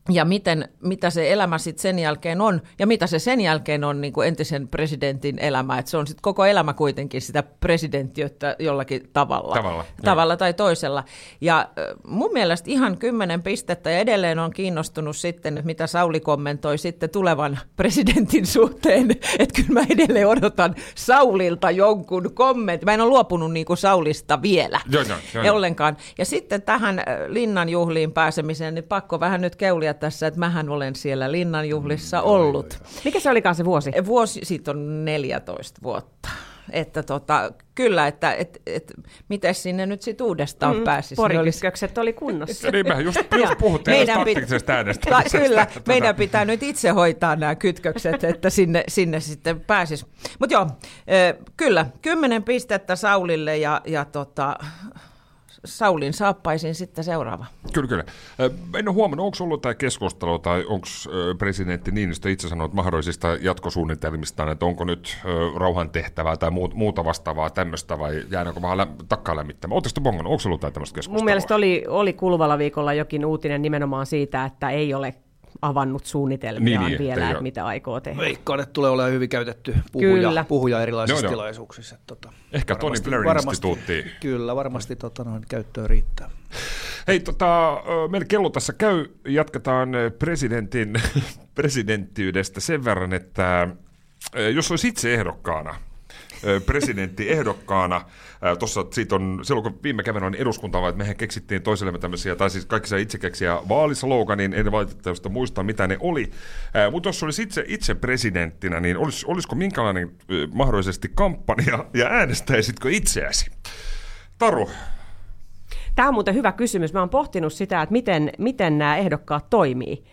F: ja miten, mitä se elämä sitten sen jälkeen on, ja mitä se sen jälkeen on niin kuin entisen presidentin elämä. Että se on sitten koko elämä kuitenkin sitä presidenttiötä jollakin tavalla.
D: Tavalla,
F: tavalla tai toisella. Ja mun mielestä ihan kymmenen pistettä, ja edelleen on kiinnostunut sitten, että mitä Sauli kommentoi sitten tulevan presidentin suhteen. Että kyllä mä edelleen odotan Saulilta jonkun kommentti. Mä en ole luopunut niin kuin Saulista vielä
D: joo, joo, joo.
F: ollenkaan. Ja sitten tähän linnanjuhliin pääsemiseen, niin pakko vähän nyt keulia tässä, että mähän olen siellä linnanjuhlissa mm, ollut.
E: Mikä se olikaan se vuosi?
F: Vuosi, siitä on 14 vuotta. Että tota, kyllä, että et, et, miten sinne nyt sitten uudestaan mm, pääsisi.
E: Porikytkökset oli kunnossa.
D: niin, me just, just puhuttiin meidän pit- äänestä.
F: Kyllä, tota. meidän pitää nyt itse hoitaa nämä kytkökset, että sinne, sinne sitten pääsisi. Mutta joo, kyllä, kymmenen pistettä Saulille ja, ja tota, Saulin saappaisin sitten seuraava.
D: Kyllä, kyllä. En ole huomannut, onko ollut tämä keskustelu tai onko presidentti Niinistö itse sanonut mahdollisista jatkosuunnitelmista, että onko nyt rauhan tehtävää tai muuta vastaavaa tämmöistä vai jäädäänkö vähän lä- takkaa lämmittämään? Oletteko bongannut, onko ollut tämmöistä keskustelua?
E: Mun mielestä oli, oli kuluvalla viikolla jokin uutinen nimenomaan siitä, että ei ole avannut suunnitelmia niin, niin, vielä, että mitä aikoo tehdä.
G: Veikkaan, että tulee olemaan hyvin käytetty puhuja, kyllä. puhuja erilaisissa joo, tilaisuuksissa. Että, tota,
D: Ehkä Tony Blair instituutti.
G: Kyllä, varmasti tota, noin, käyttöön riittää.
D: Hei, tota, meillä kello tässä käy. Jatketaan presidentin presidenttiydestä sen verran, että jos olisi itse ehdokkaana – presidenttiehdokkaana. Tuossa siitä on, silloin kun viime kevään eduskunta, että mehän keksittiin toisellemme tämmöisiä, tai siis kaikki saa itse keksiä vaalisloganin, en valitettavasti muista mitä ne oli. Mutta jos olisi itse, itse presidenttinä, niin olis, olisiko minkälainen mahdollisesti kampanja ja äänestäisitkö itseäsi? Taru,
E: Tämä on muuten hyvä kysymys. Mä oon pohtinut sitä, että miten, miten nämä ehdokkaat toimii.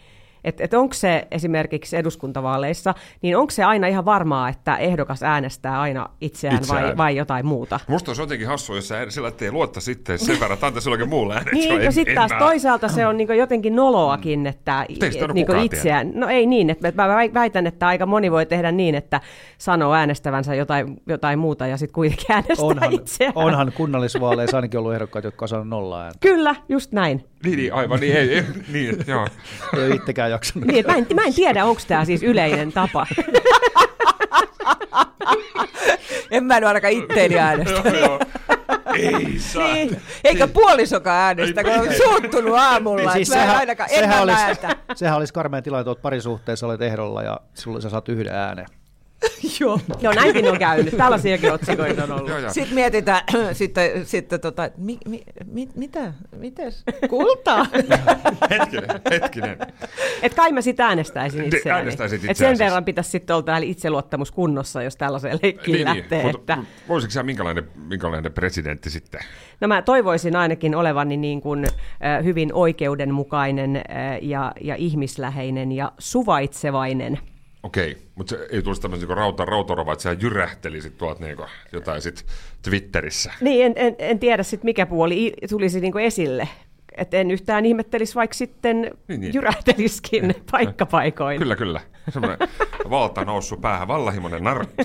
E: Että et onko se esimerkiksi eduskuntavaaleissa, niin onko se aina ihan varmaa, että ehdokas äänestää aina itseään,
D: Itseään.
E: Vai, vai jotain muuta?
D: Musta olisi jotenkin hassua, jos sä sillä ettei luotta sitten sen verran, että antaisi jollekin muulle äänet.
E: Niin, ja sitten taas toisaalta se on niinku jotenkin noloakin, että
D: Mutta ei sitä
E: niinku itseään, no ei niin, että mä väitän, että aika moni voi tehdä niin, että sanoo äänestävänsä jotain, jotain muuta ja sitten kuitenkin äänestää
G: Onhan,
E: itseään.
G: onhan kunnallisvaaleissa ainakin ollut ehdokkaat, jotka on saanut nolla ääntä.
E: Kyllä, just näin.
D: Niin, niin, aivan, niin, ei, ei, niin, joo.
G: Ei itsekään jaksanut.
E: Niin, mä, en, mä en tiedä, onko tämä siis yleinen tapa.
F: En mä nyt ainakaan itteeni äänestä.
D: joo, joo. Ei saa.
F: Niin. Eikä puolisokaan äänestä, kun on suuttunut aamulla.
G: Niin
F: Siis sehän, ainakaan,
G: sehän, olisi, sehän olisi karmea tilanne, että olet parisuhteessa, olet ehdolla ja sulle sä saat yhden äänen.
F: Joo.
E: Joo, näinkin on käynyt. Tällaisiakin otsikoita on ollut.
D: Joo, joo.
F: Sitten mietitään, sitten, sitten tota, mi, mi, mi, mitä, mites, kultaa?
D: Hetkinen, hetkinen.
E: Et kai mä sitten äänestäisin itseäni.
D: äänestäisit
E: Et sen
D: itseäsi.
E: verran pitäisi sitten olla täällä itseluottamus kunnossa, jos tällaiseen leikkiin lähtee.
D: mutta
E: että...
D: voisitko sä minkälainen, minkälainen presidentti sitten?
E: No mä toivoisin ainakin olevani niin kuin, äh, hyvin oikeudenmukainen äh, ja, ja ihmisläheinen ja suvaitsevainen.
D: Okei, mutta se ei tulisi tämmöisen niin rauta, rautorova, että sä jyrähtelisit tuolta niin jotain sit Twitterissä.
E: Niin, en, en, en tiedä sitten mikä puoli tulisi niin kuin esille. Et en yhtään ihmettelisi, vaikka sitten
D: Niin,
E: niin,
D: niin.
E: jyrähteliskin paikkapaikoin.
D: Kyllä, kyllä. Semmoinen valta noussut päähän, vallahimoinen narttu.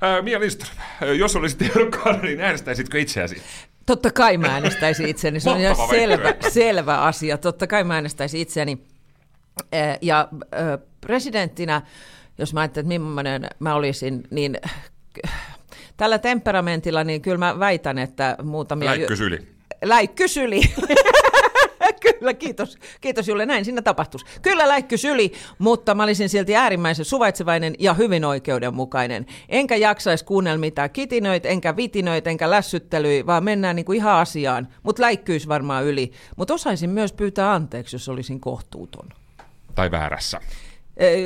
D: Ää, Mia Lindström, jos olisit ehdokkaana, niin äänestäisitkö itseäsi?
F: Totta kai mä äänestäisin itseäni, se on ihan selvä, selvä asia. Totta kai mä äänestäisin itseäni. Ja presidenttinä, jos mä ajattelen, että millainen mä olisin, niin tällä temperamentilla, niin kyllä mä väitän, että muutamia...
D: Läikkys yli.
F: Läikkys yli. Kyllä, kiitos. Kiitos Julle, näin siinä tapahtuisi. Kyllä läikkys yli, mutta mä olisin silti äärimmäisen suvaitsevainen ja hyvin oikeudenmukainen. Enkä jaksaisi kuunnella mitään kitinöitä, enkä vitinöitä, enkä lässyttelyä, vaan mennään niinku ihan asiaan. Mutta läikkyys varmaan yli. Mutta osaisin myös pyytää anteeksi, jos olisin kohtuuton.
D: Tai väärässä.
F: Ei,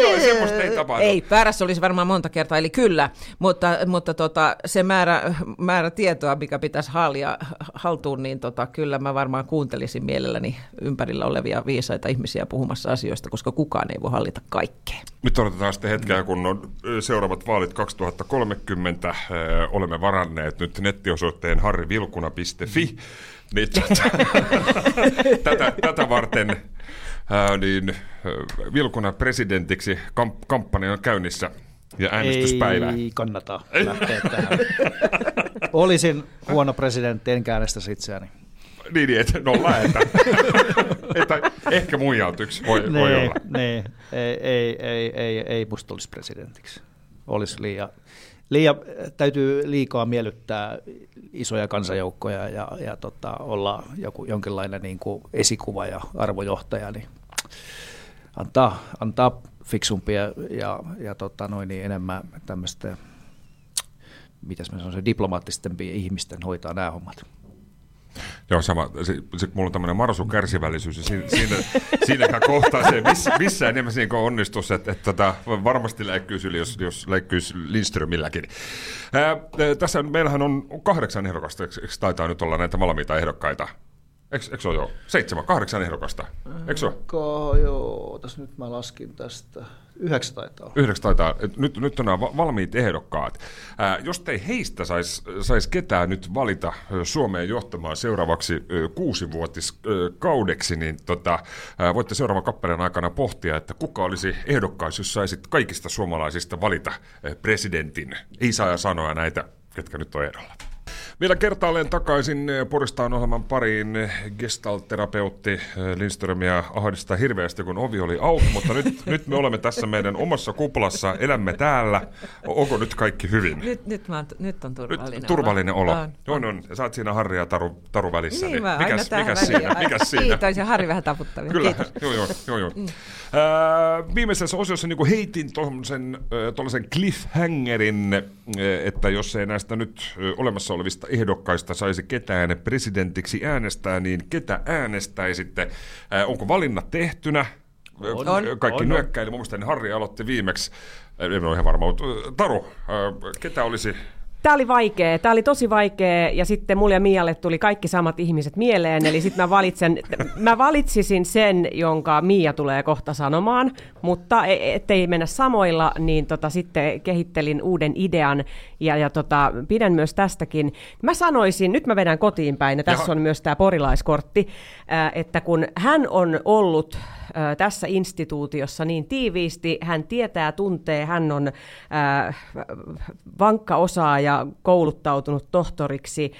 D: joo, semmoista ei tapahdu.
F: Ei, väärässä olisi varmaan monta kertaa, eli kyllä, mutta, mutta tota, se määrä, määrä tietoa, mikä pitäisi haalia haltuun, niin tota, kyllä mä varmaan kuuntelisin mielelläni ympärillä olevia viisaita ihmisiä puhumassa asioista, koska kukaan ei voi hallita kaikkea.
D: Nyt odotetaan sitten hetkeä, kun on seuraavat vaalit 2030. Ö, Olemme varanneet nyt nettiosoitteen harrivilkuna.fi. Niin, tätä, tätä varten ää, niin, Vilkuna presidentiksi kamp- kampanja on käynnissä ja äänestyspäivä.
G: Ei kannata lähteä tähän. Olisin huono presidentti, enkä äänestäisi itseäni.
D: Niin, niin, että nolla ääntä. että ehkä muijalta yksi voi, voi
G: Nee,
D: olla.
G: nee. Ei, ei, ei, ei, ei musta olisi presidentiksi. Olisi liian, liian, täytyy liikaa miellyttää isoja kansanjoukkoja ja, ja tota, olla joku, jonkinlainen niin kuin esikuva ja arvojohtaja, niin antaa, antaa fiksumpia ja, ja tota, noin niin enemmän tämmöistä, mitäs mä sanoisin, diplomaattistempia ihmisten hoitaa nämä hommat.
D: Joo, sama. Se, mulla on tämmöinen marsu kärsivällisyys, ja siinä, siinä, siinäkään kohtaa se miss, missään nimessä niin onnistus, että, että tota, varmasti läikkyys yli, jos, jos läikkyys Lindströmilläkin. Ää, tässä meillähän on kahdeksan ehdokasta, taitaa nyt olla näitä valmiita ehdokkaita? Eikö, eikö se ole jo? Seitsemän, kahdeksan ehdokasta. Eikö se ole?
G: Ko, joo, tässä nyt mä laskin tästä. Yhdeksän taitaa olla.
D: Yhdeksi taitaa, nyt, nyt on nämä va- valmiit ehdokkaat. Ää, jos te heistä sais, sais ketään nyt valita ö, Suomeen johtamaan seuraavaksi kuusivuotiskaudeksi, niin tota, ää, voitte seuraavan kappaleen aikana pohtia, että kuka olisi ehdokkaas, jos saisit kaikista suomalaisista valita presidentin. Ei saa ja sanoa näitä, ketkä nyt on ehdolla. Vielä kertaalleen takaisin eh, Poristaan ohjelman pariin gestalt-terapeutti eh, Lindströmiä ahdistaa hirveästi, kun ovi oli auki, mutta nyt, nyt me olemme tässä meidän omassa kuplassa, elämme täällä. Onko nyt kaikki hyvin?
F: Nyt, nyt, mä oon, nyt on turvallinen
D: Nyt turvallinen olo.
F: On.
D: On, on. Ja sä oot siinä Harri ja Taru, taru välissä.
F: Niin, aina
D: mikäs, mikäs siinä? Mikäs siinä?
F: Kiitos, ja Harri vähän taputtavia.
D: Kyllä,
F: Kiitos.
D: joo, joo, joo, joo. Mm. Äh, viimeisessä osiossa niin heitin tuollaisen cliffhangerin, että jos ei näistä nyt äh, olemassa olevista ehdokkaista saisi ketään presidentiksi äänestää, niin ketä äänestäisitte? Äh, onko valinnat tehtynä?
G: On.
D: Kaikki
G: On.
D: nyökkäili. Mun mielestä Harri aloitti viimeksi. En ole ihan varma, mutta Taru, ketä olisi
E: Tämä oli vaikea, tämä oli tosi vaikea ja sitten mulle ja Mialle tuli kaikki samat ihmiset mieleen, eli sitten mä, valitsen, mä valitsisin sen, jonka Mia tulee kohta sanomaan, mutta e- ettei mennä samoilla, niin tota, sitten kehittelin uuden idean ja, ja tota, pidän myös tästäkin. Mä sanoisin, nyt mä vedän kotiin päin ja tässä
D: Jaha.
E: on myös tämä porilaiskortti, että kun hän on ollut tässä instituutiossa niin tiiviisti, hän tietää, tuntee, hän on vankka osaaja, kouluttautunut tohtoriksi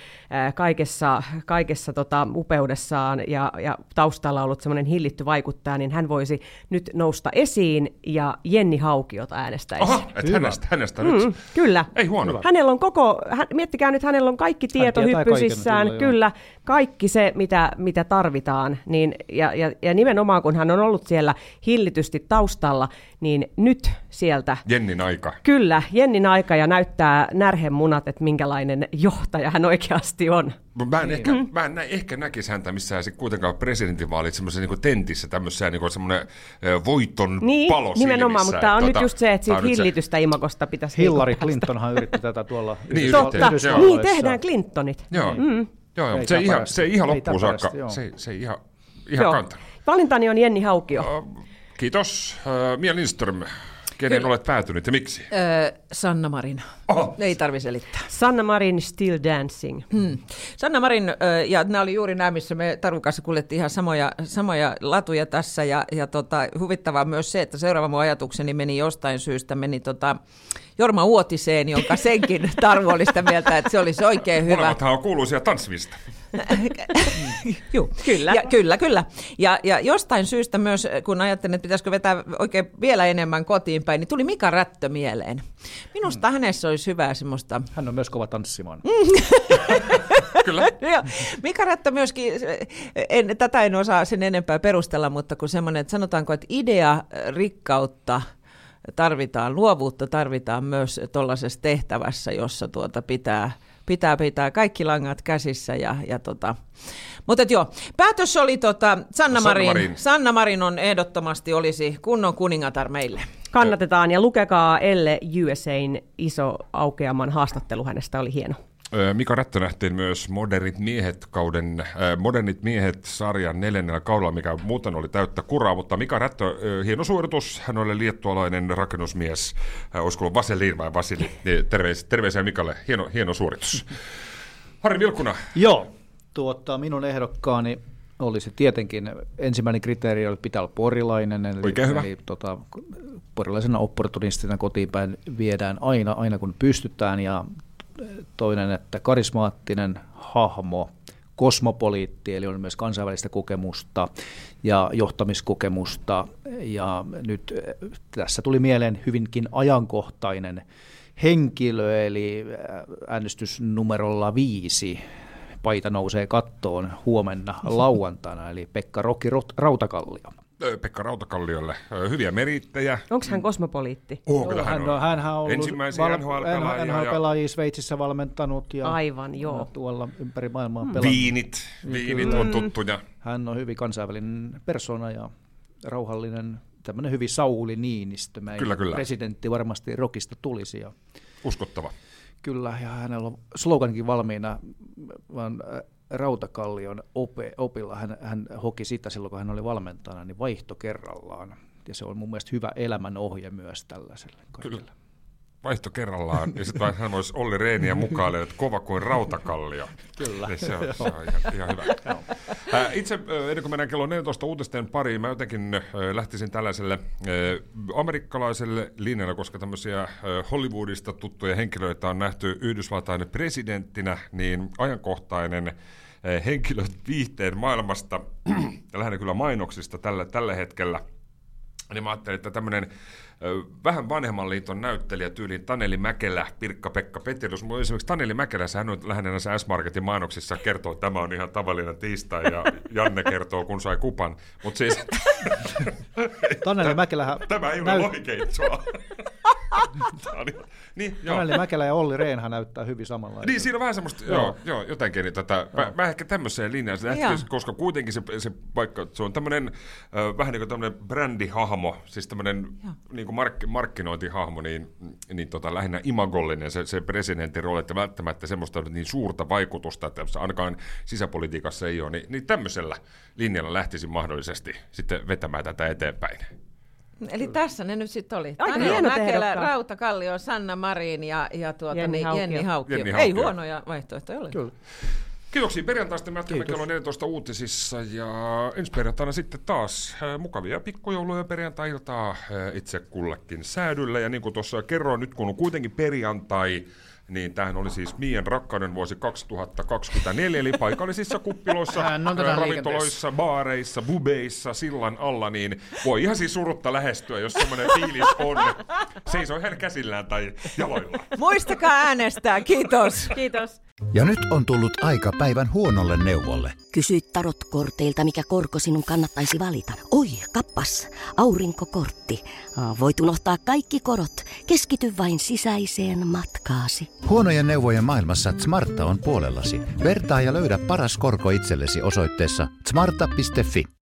E: kaikessa, kaikessa tota, upeudessaan ja, ja taustalla ollut semmoinen hillitty vaikuttaja, niin hän voisi nyt nousta esiin ja Jenni Haukiota äänestäisi.
D: Aha, että hänestä, hänestä nyt.
E: Mm, kyllä.
D: Ei huono.
E: Hänellä on koko, hän, miettikää nyt, hänellä on kaikki tieto hyppysissään,
G: kyllä,
E: kyllä,
G: joo.
E: kyllä, kaikki se, mitä, mitä tarvitaan. Niin, ja, ja, ja nimenomaan, kun hän on ollut siellä hillitysti taustalla, niin nyt sieltä
D: Jennin aika.
E: Kyllä, Jennin aika ja näyttää närhemunat, että minkälainen johtaja hän oikeasti on.
D: Mä en, ehkä, mä en nä, ehkä näkisi häntä missään se kuitenkaan presidentinvaalit semmoisen niin tentissä, tämmöisessä niin semmoinen voiton
E: Niin,
D: palo
E: nimenomaan,
D: silmissä,
E: mutta tämä on
D: että
E: nyt
D: tota,
E: just se, että siitä
D: nyt se-
E: hillitystä imakosta pitäisi
G: Hillary
E: niinku päästä.
G: Clintonhan yritti tätä tuolla
D: Niin,
E: Totta,
D: Joo.
E: niin tehdään Clintonit.
D: Joo, mm. joo, joo se, ei ihan, se ei ihan loppuun saakka, se, ei- se ihan, ihan kantanut.
E: Valintani on Jenni Haukio.
D: Kiitos. Äh, Mia Lindström, kenen olet päätynyt ja miksi?
F: Öö, Sanna Marin.
D: Oho.
F: Ei tarvi selittää.
E: Sanna Marin Still Dancing.
F: Hmm. Sanna Marin, ja nämä oli juuri nämä, missä me Tarun kanssa kuljettiin ihan samoja, samoja latuja tässä, ja, ja tota, huvittavaa myös se, että seuraava mun ajatukseni meni jostain syystä, meni tota, Jorma Uotiseen, jonka senkin Taru oli sitä mieltä, että se olisi oikein hyvä.
D: Molemmathan on kuuluisia tanssivista.
F: Juu.
E: Kyllä.
F: Ja, kyllä, kyllä. Ja, ja jostain syystä myös, kun ajattelin, että pitäisikö vetää oikein vielä enemmän kotiin päin, niin tuli Mika Rättö mieleen. Minusta hänessä olisi hyvää semmoista
G: Hän on myös kova tanssimaan.
D: Kyllä.
F: Joo. Mika Rättö myöskin, en, tätä en osaa sen enempää perustella, mutta kun semmoinen, että sanotaanko, että idea, rikkautta tarvitaan, luovuutta tarvitaan myös tuollaisessa tehtävässä, jossa tuota pitää, pitää pitää kaikki langat käsissä. Ja, ja tota. Mutta et joo, päätös oli tota, Sanna,
D: Sanna
F: Marin.
D: Marin.
F: Sanna Marin on ehdottomasti olisi kunnon kuningatar meille.
E: Kannatetaan ja lukekaa Elle USAin iso aukeaman haastattelu hänestä, oli hieno.
D: Mika Rättö nähtiin myös Modernit miehet kauden, Modernit miehet sarjan neljännellä kaudella, mikä muuten oli täyttä kuraa, mutta Mika Rättö, hieno suoritus, hän oli liettualainen rakennusmies, olisiko ollut Vaselin vai Vasili, Niin, terveis, terveisiä Mikalle, hieno, hieno suoritus. Harri Vilkuna,
G: Joo, tuota, minun ehdokkaani olisi tietenkin, ensimmäinen kriteeri oli pitää olla porilainen, eli,
D: Oikein hyvä.
G: eli tota, porilaisena opportunistina kotiin päin viedään aina, aina kun pystytään, ja toinen, että karismaattinen hahmo, kosmopoliitti, eli on myös kansainvälistä kokemusta ja johtamiskokemusta, ja nyt eh, tässä tuli mieleen hyvinkin ajankohtainen henkilö, eli äh, äänestysnumerolla viisi, paita nousee kattoon huomenna lauantaina, eli Pekka Rokki Rautakallio.
D: Pekka Rautakalliolle, hyviä merittäjä.
E: Onko hän kosmopoliitti?
D: Oh, kyllä
G: hän, on, hänhän on ollut
D: ensimmäisiä NHL-pelaajia ja
G: NHL-pelaajia Sveitsissä valmentanut ja
E: Aivan, joo.
G: ja tuolla ympäri maailmaa pelannut.
D: viinit, viinit on tuttuja.
G: Hän on hyvin kansainvälinen persona ja rauhallinen, tämmöinen hyvin Sauli Niinistö.
D: Kyllä, kyllä.
G: Presidentti varmasti Rokista tulisi ja
D: Uskottava.
G: Kyllä, ja hänellä on sloganikin valmiina, vaan Rautakallion ope, opilla. Hän, hän hoki sitä silloin, kun hän oli valmentajana, niin vaihto kerrallaan. Ja se on mun mielestä hyvä elämän ohje myös tällaiselle kaikille.
D: Kyllä. Vaihto kerrallaan, ja sitten hän voisi Olli Reeniä mukaille, että kova kuin rautakallio.
G: Kyllä.
D: Niin se on, se on ihan, ihan hyvä. Ää, Itse, ö, ennen kuin mennään kello 14 uutisten pariin, mä jotenkin ö, lähtisin tällaiselle amerikkalaiselle linjalle, koska tämmöisiä Hollywoodista tuttuja henkilöitä on nähty Yhdysvaltain presidenttinä, niin ajankohtainen ö, henkilö viihteen maailmasta, ja lähinnä kyllä mainoksista tällä, tällä hetkellä, niin mä ajattelin, että tämmöinen vähän vanhemman liiton näyttelijä tyyliin Taneli Mäkelä, Pirkka-Pekka Petterius. Mulla esimerkiksi Taneli Mäkelä, hän on lähinnä näissä S-Marketin mainoksissa kertoo, että tämä on ihan tavallinen tiistai ja Janne kertoo, kun sai kupan. Mutta siis
G: Taneli Mäkelähän
D: tämä ei ole
G: näyt-.
D: Tää on ihan- niin, joo.
G: Anneli Mäkelä ja Olli Rehnhan näyttää hyvin samanlaista.
D: Niin, siinä on vähän semmoista, joo, joo, joo jotenkin niin tätä, mä, mä, ehkä tämmöiseen linjaan se lähti,
F: Joo.
D: koska kuitenkin se, se paikka, se on tämmöinen äh, vähän niin kuin tämmöinen brändihahmo, siis tämmöinen niin kuin mark, markkinointihahmo, niin, niin tota, lähinnä imagollinen se, se presidentin rooli, että välttämättä semmoista niin suurta vaikutusta, että se ainakaan sisäpolitiikassa ei ole, niin, niin tämmöisellä linjalla lähtisin mahdollisesti sitten vetämään tätä eteenpäin.
F: Eli tässä ne nyt sitten oli.
E: Aika hienot
F: Mäkelä. Rauta Kallio, Sanna Marin ja, ja tuota,
E: Jenni
F: niin,
E: Haukio.
F: Jenni Haukio.
D: Jenni
F: Ei
D: Haukio.
F: huonoja vaihtoehtoja ole.
G: Kyllä.
D: Kiitoksia perjantaista. Me jatkamme kello 14 uutisissa ja ensi perjantaina sitten taas äh, mukavia pikkujouluja perjantai-iltaa äh, itse kullekin säädyllä. Ja niin kuin tuossa kerroin, nyt kun on kuitenkin perjantai, niin tämähän oli siis Mien rakkauden vuosi 2024, eli paikallisissa kuppiloissa, ravintoloissa, baareissa, bubeissa, sillan alla, niin voi ihan siis surutta lähestyä, jos semmoinen fiilis on. Seisoo hän käsillään tai jaloilla.
F: Muistakaa äänestää, kiitos.
E: Kiitos.
A: Ja nyt on tullut aika päivän huonolle neuvolle.
B: Kysy tarotkorteilta, mikä korko sinun kannattaisi valita. Oi, kappas, aurinkokortti. Voit unohtaa kaikki korot. Keskity vain sisäiseen matkaasi.
A: Huonojen neuvojen maailmassa Smarta on puolellasi. Vertaa ja löydä paras korko itsellesi osoitteessa smarta.fi.